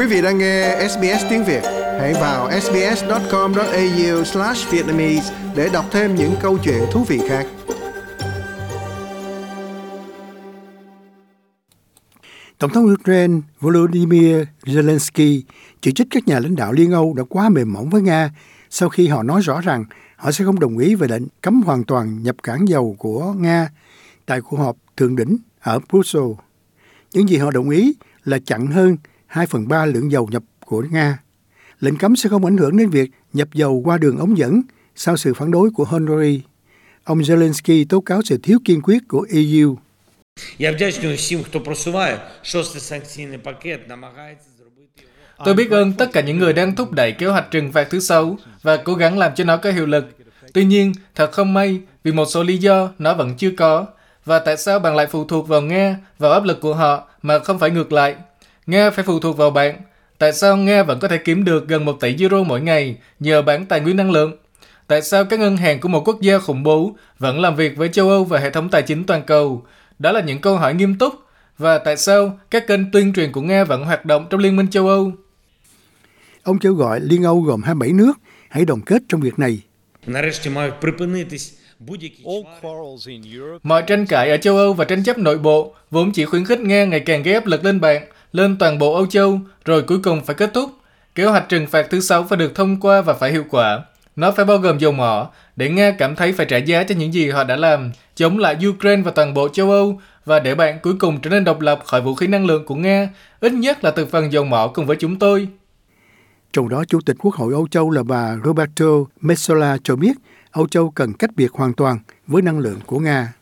Quý vị đang nghe SBS tiếng Việt, hãy vào sbs.com.au/vietnamese để đọc thêm những câu chuyện thú vị khác. Tổng thống Ukraine Volodymyr Zelensky chỉ trích các nhà lãnh đạo Liên Âu đã quá mềm mỏng với Nga sau khi họ nói rõ rằng họ sẽ không đồng ý về lệnh cấm hoàn toàn nhập cảng dầu của Nga tại cuộc họp thượng đỉnh ở Brussels. Những gì họ đồng ý là chặn hơn 2 phần 3 lượng dầu nhập của Nga. Lệnh cấm sẽ không ảnh hưởng đến việc nhập dầu qua đường ống dẫn sau sự phản đối của Hungary. Ông Zelensky tố cáo sự thiếu kiên quyết của EU. Tôi biết ơn tất cả những người đang thúc đẩy kế hoạch trừng phạt thứ sáu và cố gắng làm cho nó có hiệu lực. Tuy nhiên, thật không may vì một số lý do nó vẫn chưa có. Và tại sao bạn lại phụ thuộc vào Nga, vào áp lực của họ mà không phải ngược lại? Nga phải phụ thuộc vào bạn. Tại sao Nga vẫn có thể kiếm được gần 1 tỷ euro mỗi ngày nhờ bán tài nguyên năng lượng? Tại sao các ngân hàng của một quốc gia khủng bố vẫn làm việc với châu Âu và hệ thống tài chính toàn cầu? Đó là những câu hỏi nghiêm túc. Và tại sao các kênh tuyên truyền của Nga vẫn hoạt động trong Liên minh châu Âu? Ông kêu gọi Liên Âu gồm 27 nước hãy đoàn kết trong việc này. Mọi tranh cãi ở châu Âu và tranh chấp nội bộ vốn chỉ khuyến khích Nga ngày càng gây áp lực lên bạn, lên toàn bộ Âu Châu, rồi cuối cùng phải kết thúc. Kế hoạch trừng phạt thứ sáu phải được thông qua và phải hiệu quả. Nó phải bao gồm dầu mỏ, để Nga cảm thấy phải trả giá cho những gì họ đã làm, chống lại Ukraine và toàn bộ châu Âu, và để bạn cuối cùng trở nên độc lập khỏi vũ khí năng lượng của Nga, ít nhất là từ phần dầu mỏ cùng với chúng tôi. Trong đó, Chủ tịch Quốc hội Âu Châu là bà Roberto Metsola cho biết Âu Châu cần cách biệt hoàn toàn với năng lượng của Nga.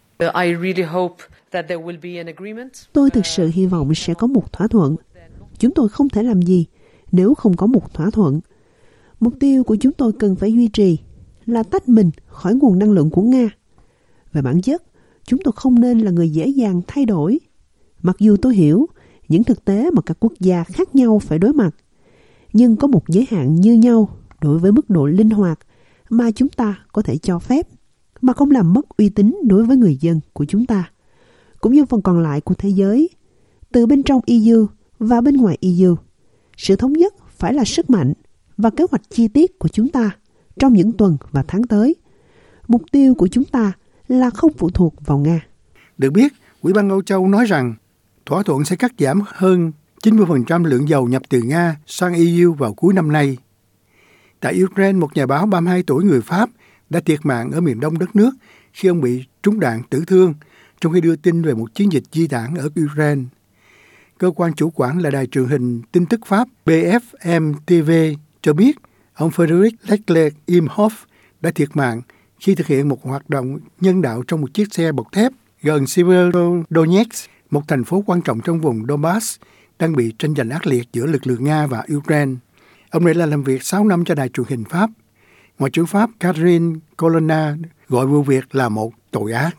Tôi thực sự hy vọng sẽ có một thỏa thuận. Chúng tôi không thể làm gì nếu không có một thỏa thuận. Mục tiêu của chúng tôi cần phải duy trì là tách mình khỏi nguồn năng lượng của Nga. Về bản chất, chúng tôi không nên là người dễ dàng thay đổi. Mặc dù tôi hiểu những thực tế mà các quốc gia khác nhau phải đối mặt, nhưng có một giới hạn như nhau đối với mức độ linh hoạt mà chúng ta có thể cho phép mà không làm mất uy tín đối với người dân của chúng ta, cũng như phần còn lại của thế giới, từ bên trong EU và bên ngoài EU. Sự thống nhất phải là sức mạnh và kế hoạch chi tiết của chúng ta trong những tuần và tháng tới. Mục tiêu của chúng ta là không phụ thuộc vào Nga. Được biết, Ủy ban Âu Châu nói rằng thỏa thuận sẽ cắt giảm hơn 90% lượng dầu nhập từ Nga sang EU vào cuối năm nay. Tại Ukraine, một nhà báo 32 tuổi người Pháp đã thiệt mạng ở miền đông đất nước khi ông bị trúng đạn tử thương trong khi đưa tin về một chiến dịch di tản ở Ukraine. Cơ quan chủ quản là đài truyền hình tin tức Pháp BFM TV cho biết ông Frederic Leclerc Imhoff đã thiệt mạng khi thực hiện một hoạt động nhân đạo trong một chiếc xe bọc thép gần Severodonetsk, một thành phố quan trọng trong vùng Donbass đang bị tranh giành ác liệt giữa lực lượng Nga và Ukraine. Ông này là làm việc 6 năm cho đài truyền hình Pháp. Ngoại trưởng Pháp Catherine Colonna gọi vụ việc là một tội ác.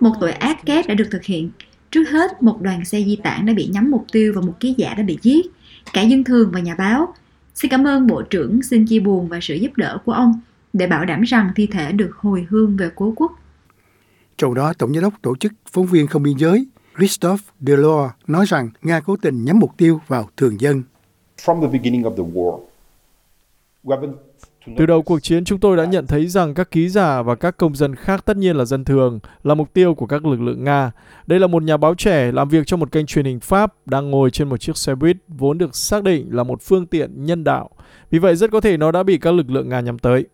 Một tội ác kép đã được thực hiện. Trước hết, một đoàn xe di tản đã bị nhắm mục tiêu và một ký giả đã bị giết. Cả dân thường và nhà báo. Xin cảm ơn Bộ trưởng xin chia buồn và sự giúp đỡ của ông để bảo đảm rằng thi thể được hồi hương về cố quốc. Trong đó, Tổng giám đốc Tổ chức Phóng viên Không Biên Giới Christophe Delors nói rằng Nga cố tình nhắm mục tiêu vào thường dân. Từ đầu cuộc chiến, chúng tôi đã nhận thấy rằng các ký giả và các công dân khác tất nhiên là dân thường, là mục tiêu của các lực lượng Nga. Đây là một nhà báo trẻ làm việc trong một kênh truyền hình Pháp đang ngồi trên một chiếc xe buýt vốn được xác định là một phương tiện nhân đạo. Vì vậy rất có thể nó đã bị các lực lượng Nga nhắm tới.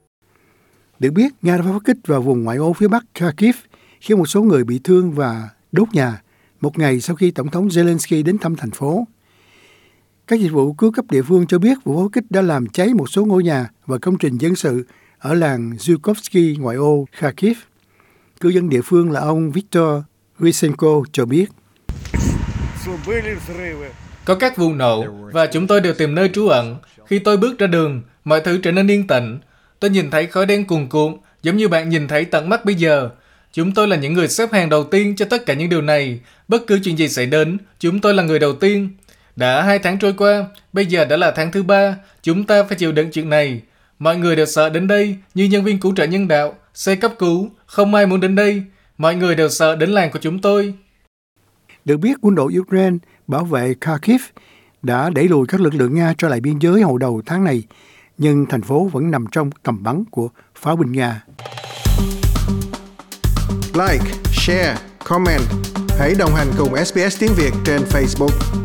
Được biết, Nga đã phát kích vào vùng ngoại ô phía bắc Kharkiv khiến một số người bị thương và đốt nhà một ngày sau khi Tổng thống Zelensky đến thăm thành phố. Các dịch vụ cứu cấp địa phương cho biết vụ pháo kích đã làm cháy một số ngôi nhà và công trình dân sự ở làng Zhukovsky ngoại ô Kharkiv. Cư dân địa phương là ông Viktor Rysenko cho biết. Có các vụ nổ và chúng tôi đều tìm nơi trú ẩn. Khi tôi bước ra đường, mọi thứ trở nên yên tĩnh. Tôi nhìn thấy khói đen cuồn cuộn, giống như bạn nhìn thấy tận mắt bây giờ. Chúng tôi là những người xếp hàng đầu tiên cho tất cả những điều này. Bất cứ chuyện gì xảy đến, chúng tôi là người đầu tiên. Đã hai tháng trôi qua, bây giờ đã là tháng thứ ba, chúng ta phải chịu đựng chuyện này. Mọi người đều sợ đến đây như nhân viên cứu trợ nhân đạo, xe cấp cứu, không ai muốn đến đây. Mọi người đều sợ đến làng của chúng tôi. Được biết, quân đội Ukraine bảo vệ Kharkiv đã đẩy lùi các lực lượng Nga trở lại biên giới hồi đầu tháng này, nhưng thành phố vẫn nằm trong tầm bắn của pháo binh Nga. Like, share, comment. Hãy đồng hành cùng SBS tiếng Việt trên Facebook.